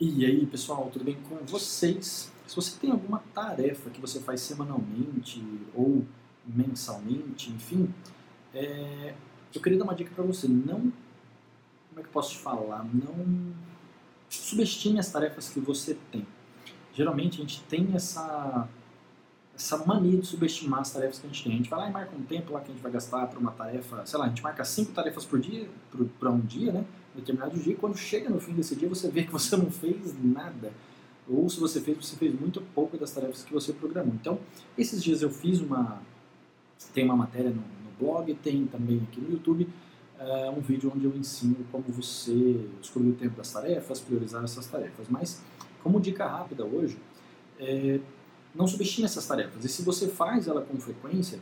E aí, pessoal, tudo bem com vocês? Se você tem alguma tarefa que você faz semanalmente ou mensalmente, enfim, é, eu queria dar uma dica para você. Não, como é que eu posso falar? Não subestime as tarefas que você tem. Geralmente a gente tem essa essa mania de subestimar as tarefas que a gente tem. A gente vai lá e marca um tempo lá que a gente vai gastar para uma tarefa, sei lá, a gente marca cinco tarefas por dia, para um dia, né? Determinado dia, e quando chega no fim desse dia você vê que você não fez nada. Ou se você fez, você fez muito pouco das tarefas que você programou. Então, esses dias eu fiz uma. Tem uma matéria no, no blog, tem também aqui no YouTube uh, um vídeo onde eu ensino como você escolher o tempo das tarefas, priorizar essas tarefas. Mas, como dica rápida hoje, é, não subestime essas tarefas. E se você faz ela com frequência,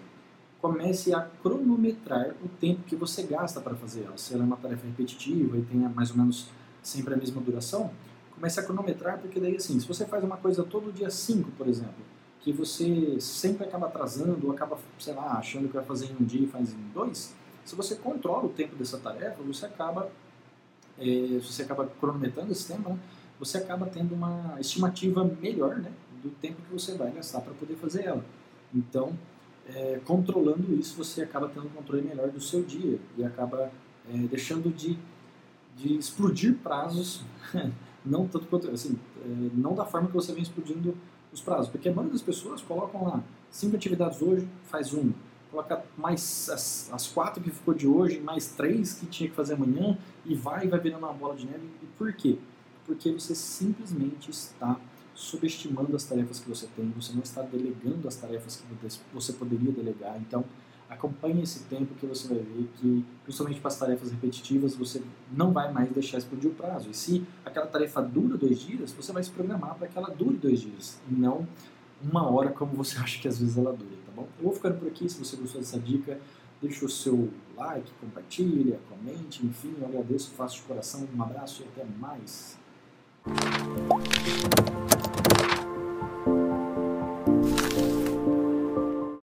comece a cronometrar o tempo que você gasta para fazer ela. Se ela é uma tarefa repetitiva e tenha mais ou menos sempre a mesma duração, comece a cronometrar, porque daí assim, se você faz uma coisa todo dia 5, por exemplo, que você sempre acaba atrasando ou acaba, sei lá, achando que vai fazer em um dia e faz em dois, se você controla o tempo dessa tarefa, você acaba, é, você acaba cronometrando esse tempo, né, você acaba tendo uma estimativa melhor, né, do tempo que você vai gastar para poder fazer ela. Então, é, controlando isso, você acaba tendo um controle melhor do seu dia e acaba é, deixando de, de explodir prazos, não tanto quanto, assim, é, não da forma que você vem explodindo os prazos, porque a maioria das pessoas colocam lá cinco atividades hoje, faz uma, coloca mais as, as quatro que ficou de hoje, mais três que tinha que fazer amanhã e vai vai virando uma bola de neve. E por quê? Porque você simplesmente está subestimando as tarefas que você tem, você não está delegando as tarefas que você poderia delegar. Então, acompanhe esse tempo que você vai ver que, principalmente para as tarefas repetitivas, você não vai mais deixar explodir o prazo. E se aquela tarefa dura dois dias, você vai se programar para que ela dure dois dias, e não uma hora como você acha que às vezes ela dura, tá bom? Eu vou ficando por aqui, se você gostou dessa dica, deixa o seu like, compartilha, comente, enfim, eu agradeço, faço de coração, um abraço e até mais.